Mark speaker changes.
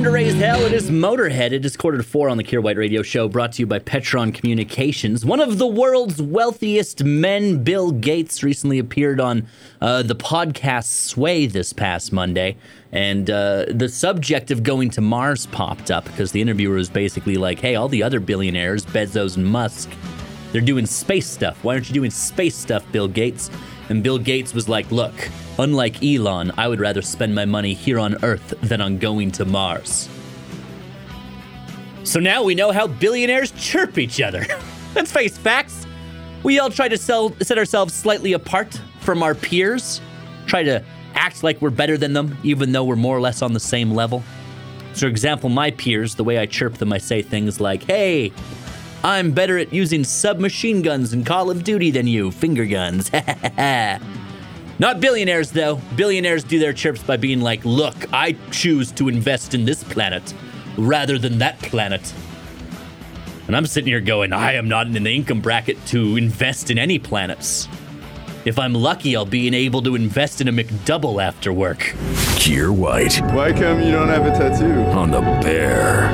Speaker 1: born to raise hell. It is Motorhead. It is quarter to four on the Kier White Radio Show, brought to you by Petron Communications. One of the world's wealthiest men, Bill Gates, recently appeared on uh, the podcast Sway this past Monday. And uh, the subject of going to Mars popped up because the interviewer was basically like, hey, all the other billionaires, Bezos and Musk, they're doing space stuff. Why aren't you doing space stuff, Bill Gates? And Bill Gates was like, look, unlike Elon, I would rather spend my money here on Earth than on going to Mars. So now we know how billionaires chirp each other. Let's face facts. We all try to sell, set ourselves slightly apart from our peers, try to act like we're better than them, even though we're more or less on the same level. So, for example, my peers, the way I chirp them, I say things like, hey, I'm better at using submachine guns in Call of Duty than you, finger guns. Not billionaires, though. Billionaires do their chirps by being like, look, I choose to invest in this planet rather than that planet. And I'm sitting here going, I am not in the income bracket to invest in any planets. If I'm lucky, I'll be able to invest in a McDouble after work.
Speaker 2: Kier White
Speaker 3: Why come you don't have a tattoo?
Speaker 2: on the bear.